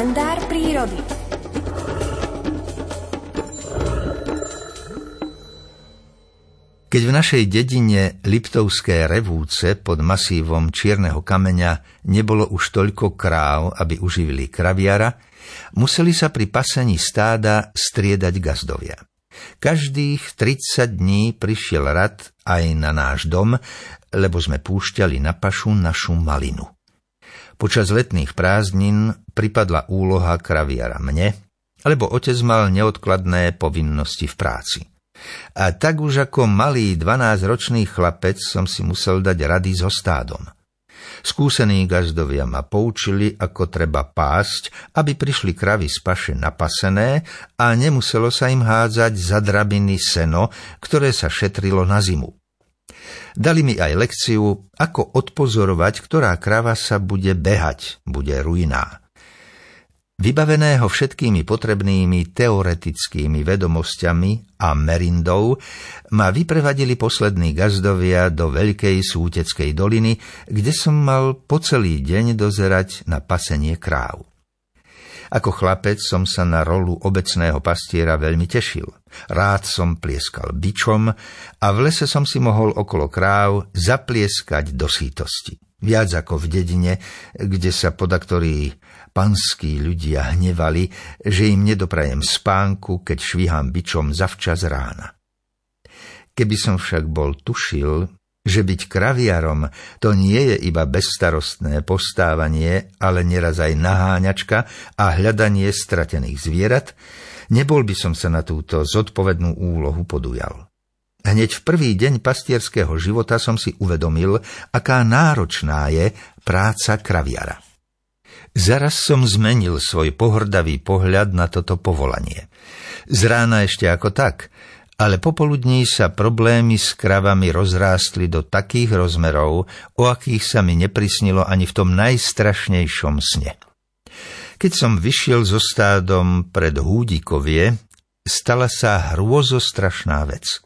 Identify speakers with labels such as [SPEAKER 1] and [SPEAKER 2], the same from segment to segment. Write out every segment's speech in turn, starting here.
[SPEAKER 1] kalendár prírody. Keď v našej dedine Liptovské revúce pod masívom čierneho kameňa nebolo už toľko kráv, aby uživili kraviara, museli sa pri pasení stáda striedať gazdovia. Každých 30 dní prišiel rad aj na náš dom, lebo sme púšťali na pašu našu malinu. Počas letných prázdnin pripadla úloha kraviara mne, lebo otec mal neodkladné povinnosti v práci. A tak už ako malý 12-ročný chlapec som si musel dať rady so stádom. Skúsení gazdovia ma poučili, ako treba pásť, aby prišli kravy z paše napasené a nemuselo sa im hádzať za drabiny seno, ktoré sa šetrilo na zimu. Dali mi aj lekciu, ako odpozorovať, ktorá krava sa bude behať, bude ruiná. Vybaveného všetkými potrebnými teoretickými vedomosťami a merindou ma vyprevadili poslední gazdovia do veľkej súteckej doliny, kde som mal po celý deň dozerať na pasenie kráv. Ako chlapec som sa na rolu obecného pastiera veľmi tešil. Rád som plieskal bičom a v lese som si mohol okolo kráv zaplieskať do sítosti. Viac ako v dedine, kde sa podaktorí panskí ľudia hnevali, že im nedoprajem spánku, keď švíham bičom zavčas rána. Keby som však bol tušil, že byť kraviarom to nie je iba bezstarostné postávanie, ale neraz aj naháňačka a hľadanie stratených zvierat, nebol by som sa na túto zodpovednú úlohu podujal. Hneď v prvý deň pastierského života som si uvedomil, aká náročná je práca kraviara. Zaraz som zmenil svoj pohrdavý pohľad na toto povolanie. Z rána ešte ako tak, ale popoludní sa problémy s kravami rozrástli do takých rozmerov, o akých sa mi neprisnilo ani v tom najstrašnejšom sne. Keď som vyšiel so stádom pred Húdikovie, stala sa hrôzostrašná vec –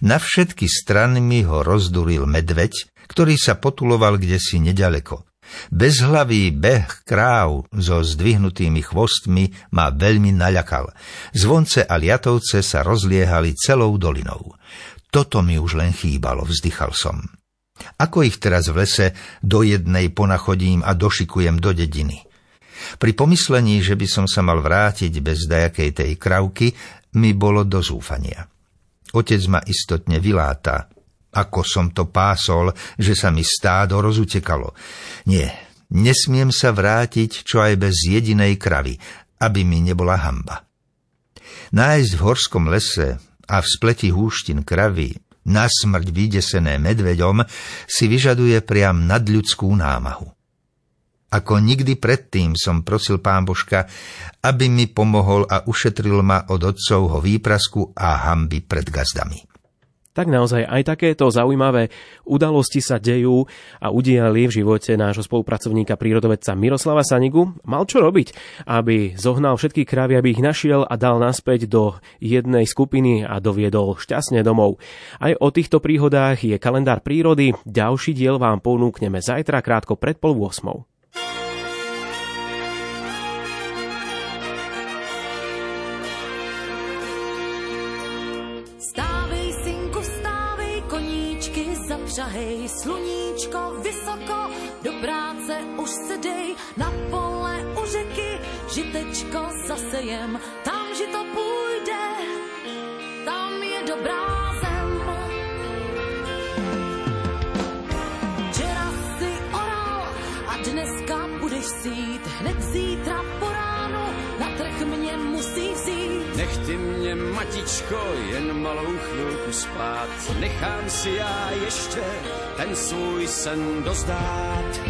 [SPEAKER 1] na všetky strany mi ho rozduril medveď, ktorý sa potuloval kde si nedaleko. Bezhlavý beh kráv so zdvihnutými chvostmi ma veľmi naľakal. Zvonce a liatovce sa rozliehali celou dolinou. Toto mi už len chýbalo, vzdychal som. Ako ich teraz v lese do jednej ponachodím a došikujem do dediny? Pri pomyslení, že by som sa mal vrátiť bez dajakej tej kravky, mi bolo do zúfania. Otec ma istotne vyláta. Ako som to pásol, že sa mi stádo rozutekalo. Nie, nesmiem sa vrátiť čo aj bez jedinej kravy, aby mi nebola hamba. Nájsť v horskom lese a v spleti húštin kravy, na smrť vydesené medveďom, si vyžaduje priam nadľudskú námahu. Ako nikdy predtým som prosil pán Božka, aby mi pomohol a ušetril ma od otcovho výprasku a hamby pred gazdami.
[SPEAKER 2] Tak naozaj aj takéto zaujímavé udalosti sa dejú a udiali v živote nášho spolupracovníka prírodovedca Miroslava Sanigu. Mal čo robiť, aby zohnal všetky krávy, aby ich našiel a dal naspäť do jednej skupiny a doviedol šťastne domov. Aj o týchto príhodách je kalendár prírody. Ďalší diel vám ponúkneme zajtra krátko pred pol 8.
[SPEAKER 3] Žahej, sluníčko vysoko, do práce už se dej, na pole u řeky, žitečko zasejem, tam žito půjde, vzít.
[SPEAKER 4] Nech ty mě, matičko, jen malou chvilku spát. Nechám si já ještě ten svůj sen dozdát.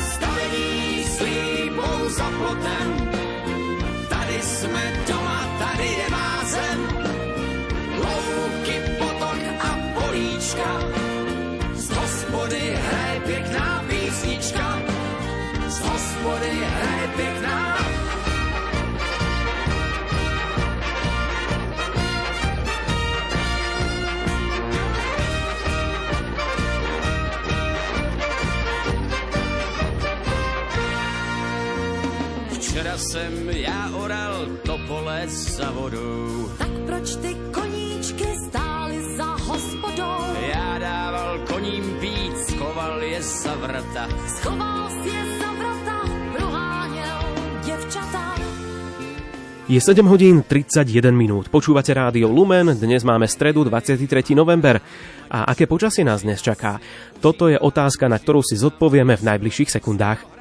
[SPEAKER 4] Stavení slíbou za plotem, tady jsme doma, tady je mázem. Louky, potok a políčka, jsem já oral to pole za vodou.
[SPEAKER 3] Tak proč ty koníčky stály za hospodou?
[SPEAKER 4] Já dával koním pít, skoval je za vrata.
[SPEAKER 3] Schoval si je za vrata, proháněl děvčata.
[SPEAKER 2] Je 7 hodín 31 minút. Počúvate rádio Lumen, dnes máme stredu 23. november. A aké počasie nás dnes čaká? Toto je otázka, na ktorú si zodpovieme v najbližších sekundách.